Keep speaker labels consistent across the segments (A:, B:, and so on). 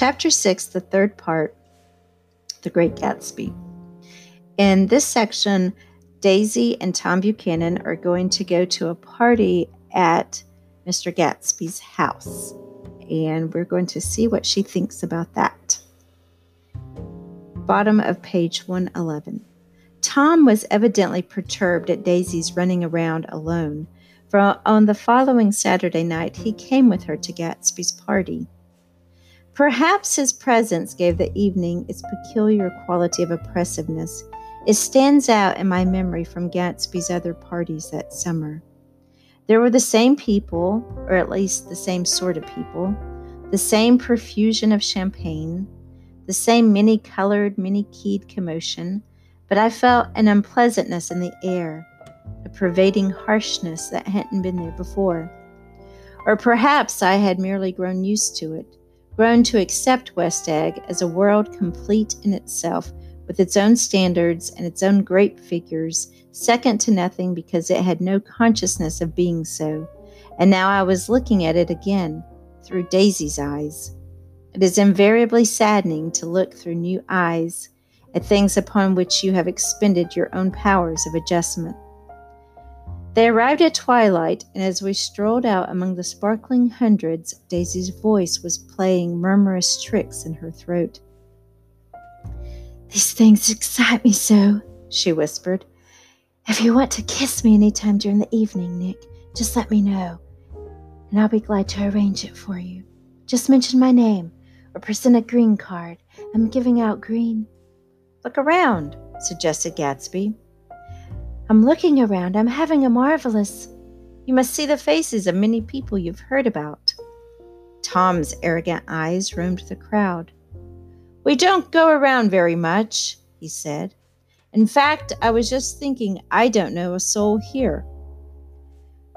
A: Chapter 6, the third part, The Great Gatsby. In this section, Daisy and Tom Buchanan are going to go to a party at Mr. Gatsby's house, and we're going to see what she thinks about that. Bottom of page 111. Tom was evidently perturbed at Daisy's running around alone, for on the following Saturday night he came with her to Gatsby's party. Perhaps his presence gave the evening its peculiar quality of oppressiveness. It stands out in my memory from Gatsby's other parties that summer. There were the same people, or at least the same sort of people, the same profusion of champagne, the same many colored, many keyed commotion, but I felt an unpleasantness in the air, a pervading harshness that hadn't been there before. Or perhaps I had merely grown used to it, grown to accept West Egg as a world complete in itself, with its own standards and its own great figures, second to nothing because it had no consciousness of being so. And now I was looking at it again through Daisy's eyes. It is invariably saddening to look through new eyes at things upon which you have expended your own powers of adjustment. They arrived at twilight, and as we strolled out among the sparkling hundreds, Daisy's voice was playing murmurous tricks in her throat. These things excite me so, she whispered. If you want to kiss me any time during the evening, Nick, just let me know, and I'll be glad to arrange it for you. Just mention my name or present a green card. I'm giving out green Look around, suggested Gatsby. I'm looking around. I'm having a marvelous. You must see the faces of many people you've heard about. Tom's arrogant eyes roamed the crowd. We don't go around very much, he said. In fact, I was just thinking I don't know a soul here.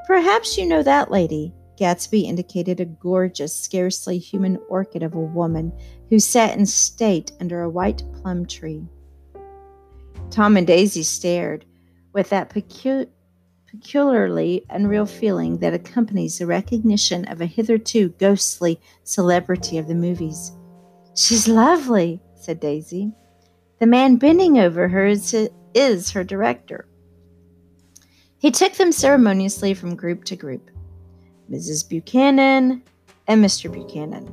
A: Perhaps you know that lady, Gatsby indicated a gorgeous, scarcely human orchid of a woman who sat in state under a white plum tree. Tom and Daisy stared with that pecu- peculiarly unreal feeling that accompanies the recognition of a hitherto ghostly celebrity of the movies. She's lovely, said Daisy. The man bending over her is, is her director. He took them ceremoniously from group to group. Mrs. Buchanan, and Mr. Buchanan.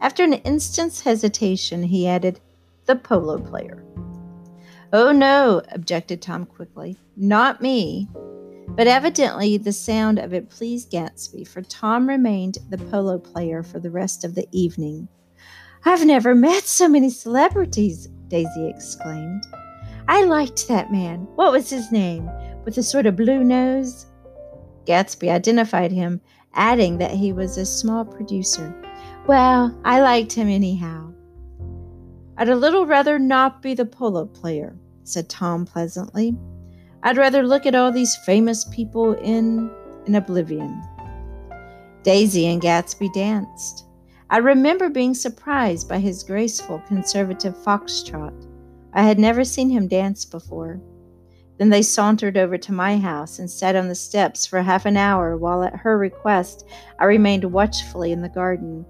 A: After an instant's hesitation, he added, The polo player. Oh, no, objected Tom quickly. Not me. But evidently the sound of it pleased Gatsby, for Tom remained the polo player for the rest of the evening. I've never met so many celebrities, Daisy exclaimed. I liked that man. What was his name? With a sort of blue nose? Gatsby identified him adding that he was a small producer. Well, I liked him anyhow. I'd a little rather not be the polo player, said Tom pleasantly. I'd rather look at all these famous people in in oblivion. Daisy and Gatsby danced. I remember being surprised by his graceful conservative foxtrot. I had never seen him dance before. Then they sauntered over to my house and sat on the steps for half an hour while, at her request, I remained watchfully in the garden.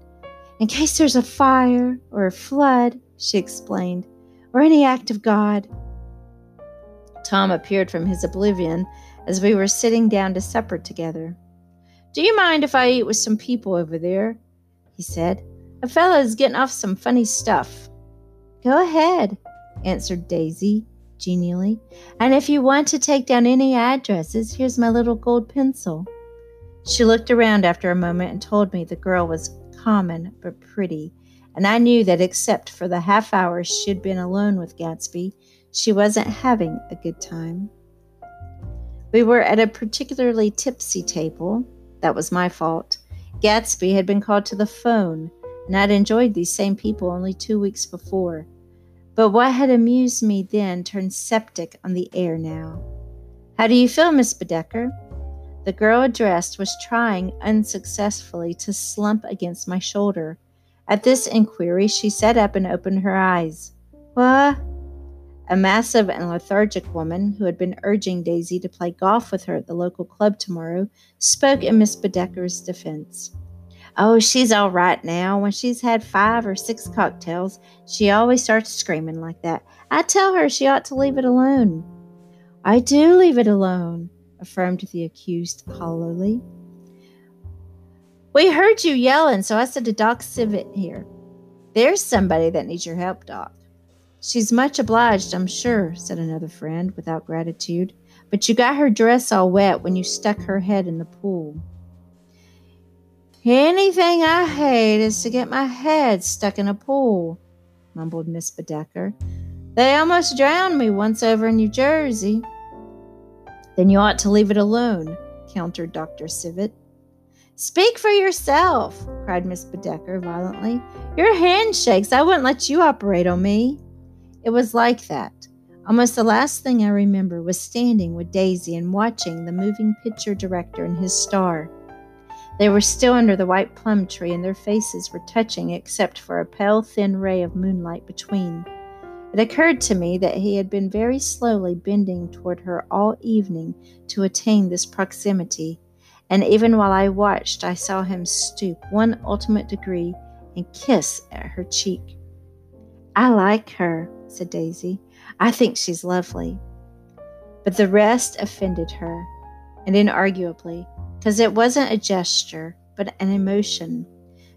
A: In case there's a fire or a flood, she explained, or any act of God. Tom appeared from his oblivion as we were sitting down to supper together. Do you mind if I eat with some people over there? he said. A fellow is getting off some funny stuff. Go ahead, answered Daisy, genially. And if you want to take down any addresses, here's my little gold pencil. She looked around after a moment and told me the girl was common but pretty, and I knew that except for the half hour she'd been alone with Gatsby, she wasn't having a good time. We were at a particularly tipsy table. That was my fault. Gatsby had been called to the phone, and I'd enjoyed these same people only two weeks before. But what had amused me then turned septic on the air now. How do you feel, Miss Baedeker? The girl addressed was trying unsuccessfully to slump against my shoulder. At this inquiry, she sat up and opened her eyes. What? A massive and lethargic woman, who had been urging Daisy to play golf with her at the local club tomorrow, spoke in Miss Baedeker's defense. Oh, she's all right now. When she's had five or six cocktails, she always starts screaming like that. I tell her she ought to leave it alone. I do leave it alone, affirmed the accused hollowly. We heard you yelling, so I said to Doc Civet here. There's somebody that needs your help, Doc. She's much obliged, I'm sure, said another friend without gratitude. But you got her dress all wet when you stuck her head in the pool. Anything I hate is to get my head stuck in a pool, mumbled Miss Baedeker. They almost drowned me once over in New Jersey. Then you ought to leave it alone, countered Dr. Civet. Speak for yourself, cried Miss Baedeker violently. Your hand shakes. I wouldn't let you operate on me. It was like that. Almost the last thing I remember was standing with Daisy and watching the moving picture director and his star. They were still under the white plum tree, and their faces were touching except for a pale, thin ray of moonlight between. It occurred to me that he had been very slowly bending toward her all evening to attain this proximity, and even while I watched, I saw him stoop one ultimate degree and kiss at her cheek. I like her, said Daisy. I think she's lovely. But the rest offended her, and inarguably, because it wasn't a gesture, but an emotion.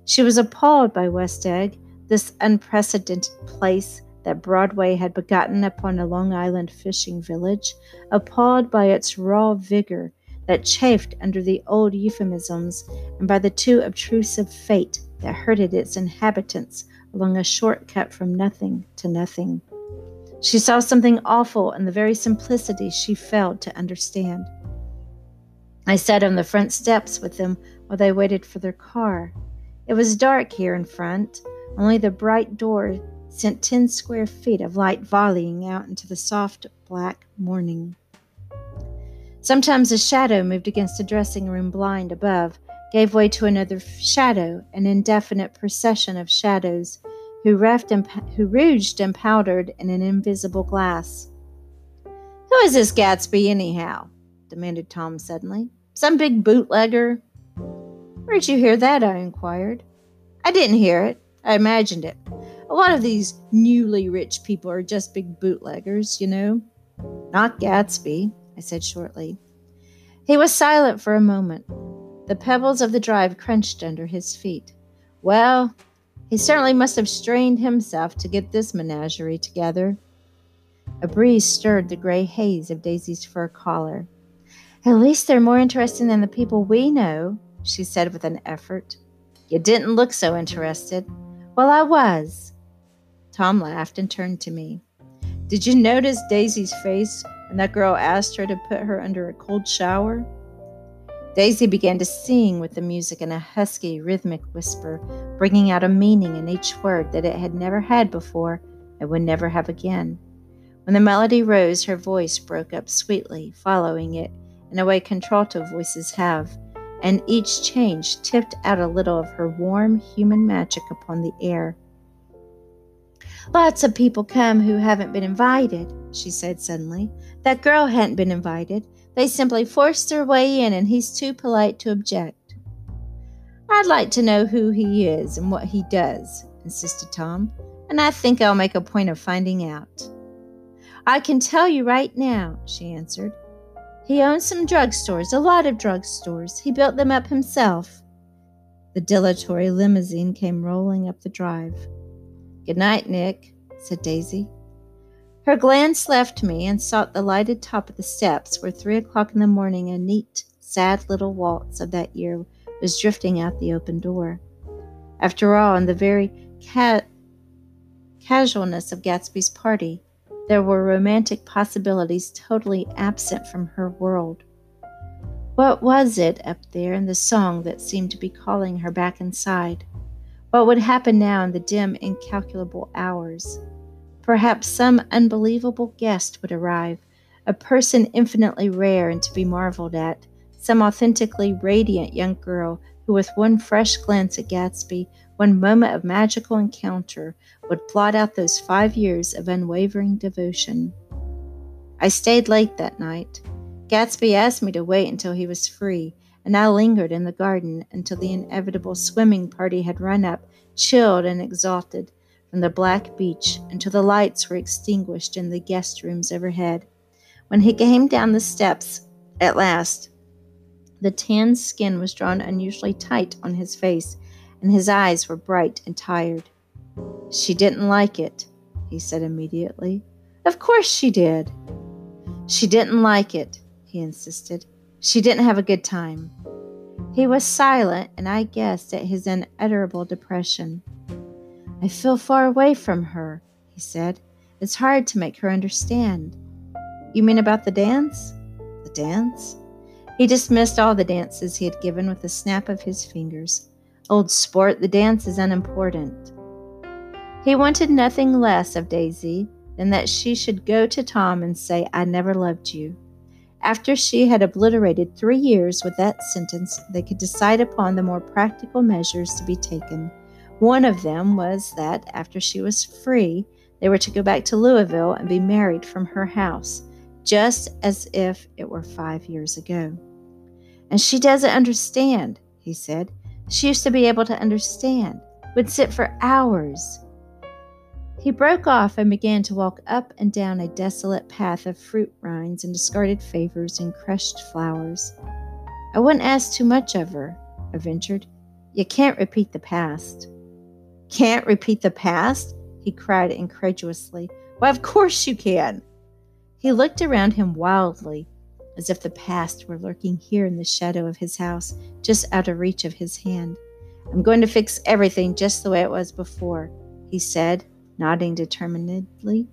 A: She was appalled by West Egg, this unprecedented place that Broadway had begotten upon a Long Island fishing village, appalled by its raw vigor that chafed under the old euphemisms and by the too obtrusive fate that herded its inhabitants along a short cut from nothing to nothing. She saw something awful in the very simplicity she failed to understand. I sat on the front steps with them while they waited for their car. It was dark here in front, only the bright door sent ten square feet of light volleying out into the soft black morning. Sometimes a shadow moved against a dressing room blind above, gave way to another shadow, an indefinite procession of shadows who, and, who rouged and powdered in an invisible glass. Who is this Gatsby, anyhow? demanded Tom suddenly. Some big bootlegger? Where'd you hear that? I inquired. I didn't hear it. I imagined it. A lot of these newly rich people are just big bootleggers, you know. Not Gatsby, I said shortly. He was silent for a moment. The pebbles of the drive crunched under his feet. Well, he certainly must have strained himself to get this menagerie together. A breeze stirred the gray haze of Daisy's fur collar. At least they're more interesting than the people we know, she said with an effort. You didn't look so interested. Well, I was. Tom laughed and turned to me. Did you notice Daisy's face when that girl asked her to put her under a cold shower? Daisy began to sing with the music in a husky, rhythmic whisper, bringing out a meaning in each word that it had never had before and would never have again. When the melody rose, her voice broke up sweetly, following it in a way contralto voices have, and each change tipped out a little of her warm human magic upon the air. Lots of people come who haven't been invited, she said suddenly. That girl hadn't been invited. They simply forced their way in, and he's too polite to object. I'd like to know who he is and what he does, insisted Tom, and I think I'll make a point of finding out. I can tell you right now, she answered. He owns some drugstores, a lot of drugstores. He built them up himself. The dilatory limousine came rolling up the drive. Good night, Nick, said Daisy. Her glance left me and sought the lighted top of the steps where three o'clock in the morning a neat, sad little waltz of that year was drifting out the open door. After all, in the very ca- casualness of Gatsby's party, there were romantic possibilities totally absent from her world. What was it up there in the song that seemed to be calling her back inside? What would happen now in the dim, incalculable hours? Perhaps some unbelievable guest would arrive, a person infinitely rare and to be marveled at, some authentically radiant young girl who, with one fresh glance at Gatsby, one moment of magical encounter, would blot out those five years of unwavering devotion. I stayed late that night. Gatsby asked me to wait until he was free, and I lingered in the garden until the inevitable swimming party had run up, chilled and exhausted, from the black beach until the lights were extinguished in the guest rooms overhead. When he came down the steps at last, the tanned skin was drawn unusually tight on his face, and his eyes were bright and tired. She didn't like it, he said immediately. Of course she did. She didn't like it, he insisted. She didn't have a good time. He was silent, and I guessed at his unutterable depression. I feel far away from her, he said. It's hard to make her understand. You mean about the dance? The dance? He dismissed all the dances he had given with a snap of his fingers. Old sport, the dance is unimportant. He wanted nothing less of Daisy than that she should go to Tom and say, I never loved you. After she had obliterated three years with that sentence, they could decide upon the more practical measures to be taken. One of them was that, after she was free, they were to go back to Louisville and be married from her house, just as if it were five years ago. And she doesn't understand, he said. She used to be able to understand, would sit for hours. He broke off and began to walk up and down a desolate path of fruit rinds and discarded favors and crushed flowers. I wouldn't ask too much of her, I ventured. You can't repeat the past. Can't repeat the past? he cried incredulously. Why, of course you can. He looked around him wildly, as if the past were lurking here in the shadow of his house, just out of reach of his hand. I'm going to fix everything just the way it was before, he said, nodding determinedly.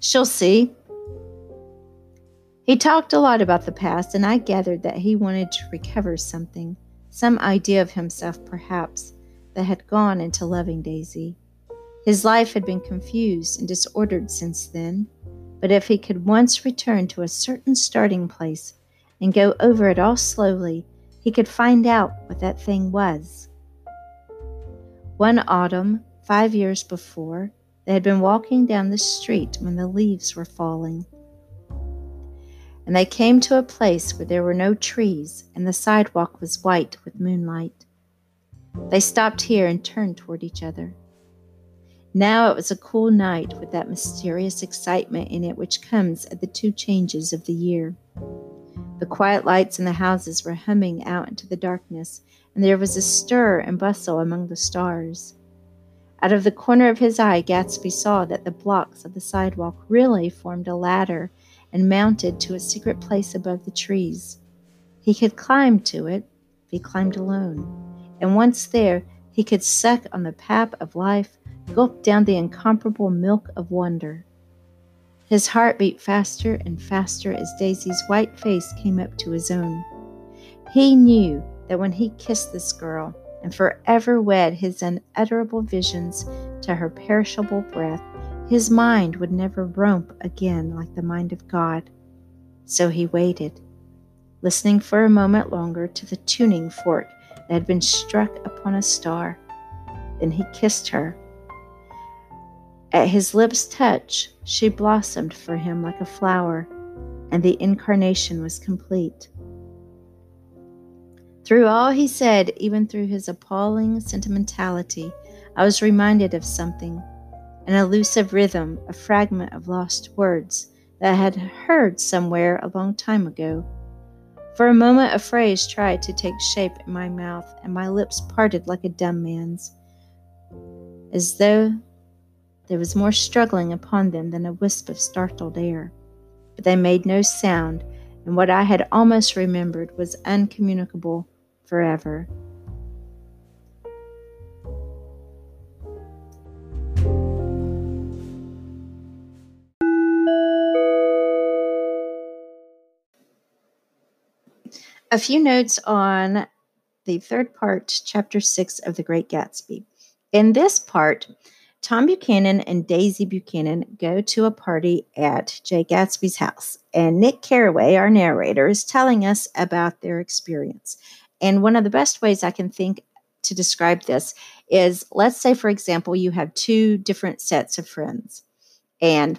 A: She'll see. He talked a lot about the past, and I gathered that he wanted to recover something, some idea of himself, perhaps, that had gone into loving Daisy. His life had been confused and disordered since then, but if he could once return to a certain starting place and go over it all slowly, he could find out what that thing was. One autumn, five years before, they had been walking down the street when the leaves were falling. And they came to a place where there were no trees and the sidewalk was white with moonlight. They stopped here and turned toward each other. Now it was a cool night with that mysterious excitement in it which comes at the two changes of the year. The quiet lights in the houses were humming out into the darkness, and there was a stir and bustle among the stars. Out of the corner of his eye, Gatsby saw that the blocks of the sidewalk really formed a ladder and mounted to a secret place above the trees. He could climb to it if he climbed alone, and once there, he could suck on the pap of life, gulp down the incomparable milk of wonder. His heart beat faster and faster as Daisy's white face came up to his own. He knew that when he kissed this girl, and forever wed his unutterable visions to her perishable breath, his mind would never roam again like the mind of God. So he waited, listening for a moment longer to the tuning fork that had been struck upon a star. Then he kissed her. At his lips' touch, she blossomed for him like a flower, and the incarnation was complete. Through all he said, even through his appalling sentimentality, I was reminded of something an elusive rhythm, a fragment of lost words that I had heard somewhere a long time ago. For a moment, a phrase tried to take shape in my mouth, and my lips parted like a dumb man's, as though there was more struggling upon them than a wisp of startled air. But they made no sound, and what I had almost remembered was uncommunicable forever. A few notes on the third part, chapter six of The Great Gatsby. In this part, Tom Buchanan and Daisy Buchanan go to a party at Jay Gatsby's house, and Nick Carraway, our narrator, is telling us about their experience. And one of the best ways I can think to describe this is let's say, for example, you have two different sets of friends. And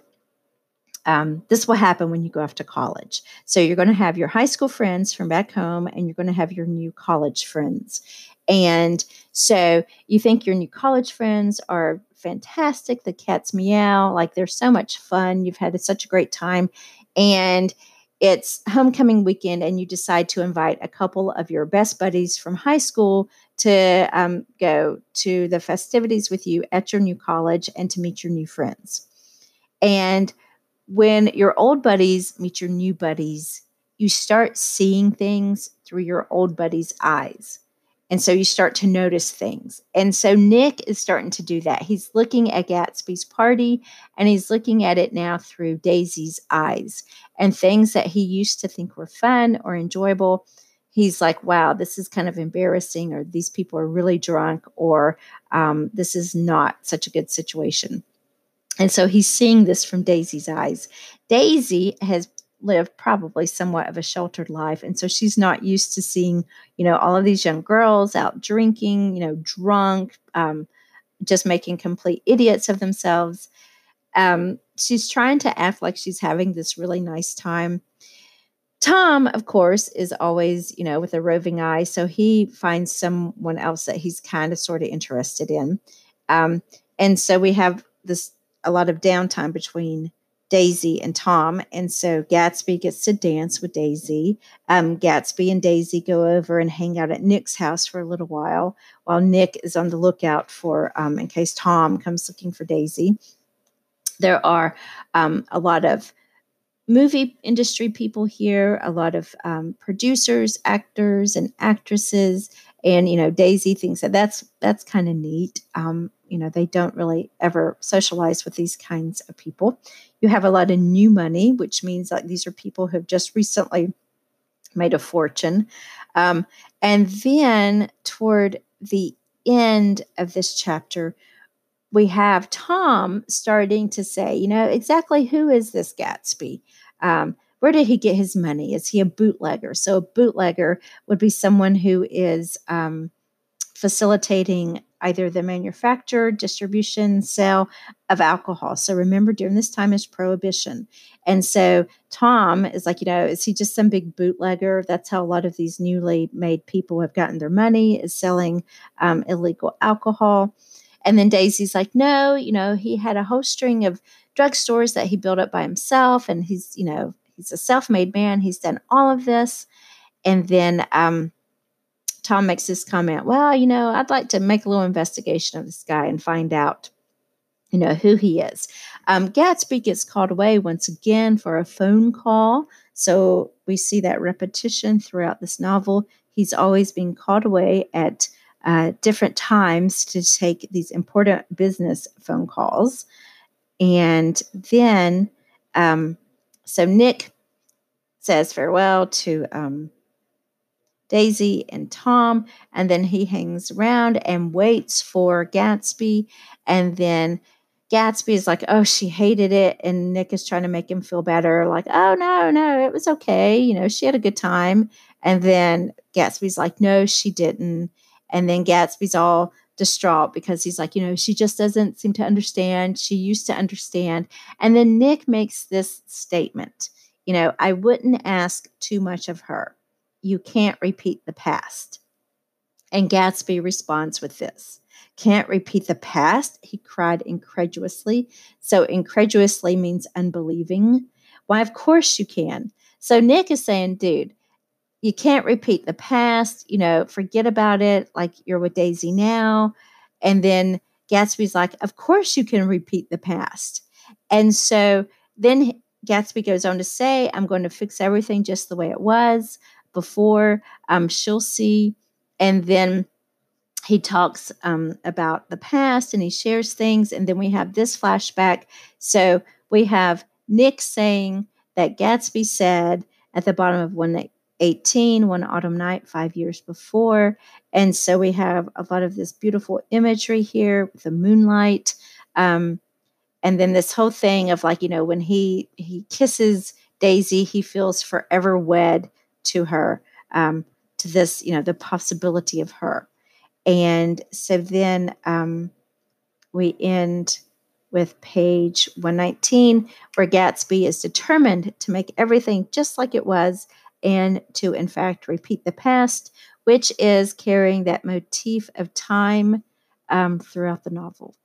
A: um, this will happen when you go off to college. So you're going to have your high school friends from back home, and you're going to have your new college friends. And so you think your new college friends are fantastic. The cats meow, like they're so much fun. You've had such a great time. And it's homecoming weekend, and you decide to invite a couple of your best buddies from high school to um, go to the festivities with you at your new college and to meet your new friends. And when your old buddies meet your new buddies, you start seeing things through your old buddies' eyes. And so you start to notice things. And so Nick is starting to do that. He's looking at Gatsby's party and he's looking at it now through Daisy's eyes and things that he used to think were fun or enjoyable. He's like, wow, this is kind of embarrassing, or these people are really drunk, or um, this is not such a good situation. And so he's seeing this from Daisy's eyes. Daisy has lived probably somewhat of a sheltered life. And so she's not used to seeing, you know, all of these young girls out drinking, you know, drunk, um, just making complete idiots of themselves. Um, she's trying to act like she's having this really nice time. Tom, of course, is always, you know, with a roving eye. So he finds someone else that he's kind of sort of interested in. Um, and so we have this a lot of downtime between Daisy and Tom. And so Gatsby gets to dance with Daisy. Um, Gatsby and Daisy go over and hang out at Nick's house for a little while, while Nick is on the lookout for, um, in case Tom comes looking for Daisy. There are um, a lot of movie industry people here, a lot of um, producers, actors, and actresses. And you know, Daisy thinks that that's that's kind of neat. Um, you know, they don't really ever socialize with these kinds of people. You have a lot of new money, which means like these are people who have just recently made a fortune. Um, and then toward the end of this chapter, we have Tom starting to say, you know, exactly who is this Gatsby? Um, where did he get his money? Is he a bootlegger? So, a bootlegger would be someone who is um, facilitating either the manufacture, distribution, sale of alcohol. So remember, during this time is prohibition. And so Tom is like, you know, is he just some big bootlegger? That's how a lot of these newly made people have gotten their money, is selling um, illegal alcohol. And then Daisy's like, no, you know, he had a whole string of drugstores that he built up by himself. And he's, you know, he's a self made man. He's done all of this. And then, um, Tom makes this comment, well, you know, I'd like to make a little investigation of this guy and find out, you know, who he is. Um, Gatsby gets called away once again for a phone call. So we see that repetition throughout this novel. He's always being called away at uh, different times to take these important business phone calls. And then, um, so Nick says farewell to um, Daisy and Tom. And then he hangs around and waits for Gatsby. And then Gatsby is like, oh, she hated it. And Nick is trying to make him feel better. Like, oh, no, no, it was okay. You know, she had a good time. And then Gatsby's like, no, she didn't. And then Gatsby's all distraught because he's like, you know, she just doesn't seem to understand. She used to understand. And then Nick makes this statement, you know, I wouldn't ask too much of her you can't repeat the past. And Gatsby responds with this Can't repeat the past? He cried incredulously. So, incredulously means unbelieving. Why, of course you can. So, Nick is saying, dude, you can't repeat the past, you know, forget about it. Like you're with Daisy now. And then Gatsby's like, Of course you can repeat the past. And so then Gatsby goes on to say, I'm going to fix everything just the way it was before. Um, she'll see. And then he talks um, about the past and he shares things. And then we have this flashback. So we have Nick saying that Gatsby said at the bottom of 118, one autumn night, five years before. And so we have a lot of this beautiful imagery here with the moonlight. Um, and then this whole thing of like, you know, when he he kisses Daisy, he feels forever wed to her, um, to this, you know, the possibility of her. And so then um, we end with page 119, where Gatsby is determined to make everything just like it was and to, in fact, repeat the past, which is carrying that motif of time um, throughout the novel.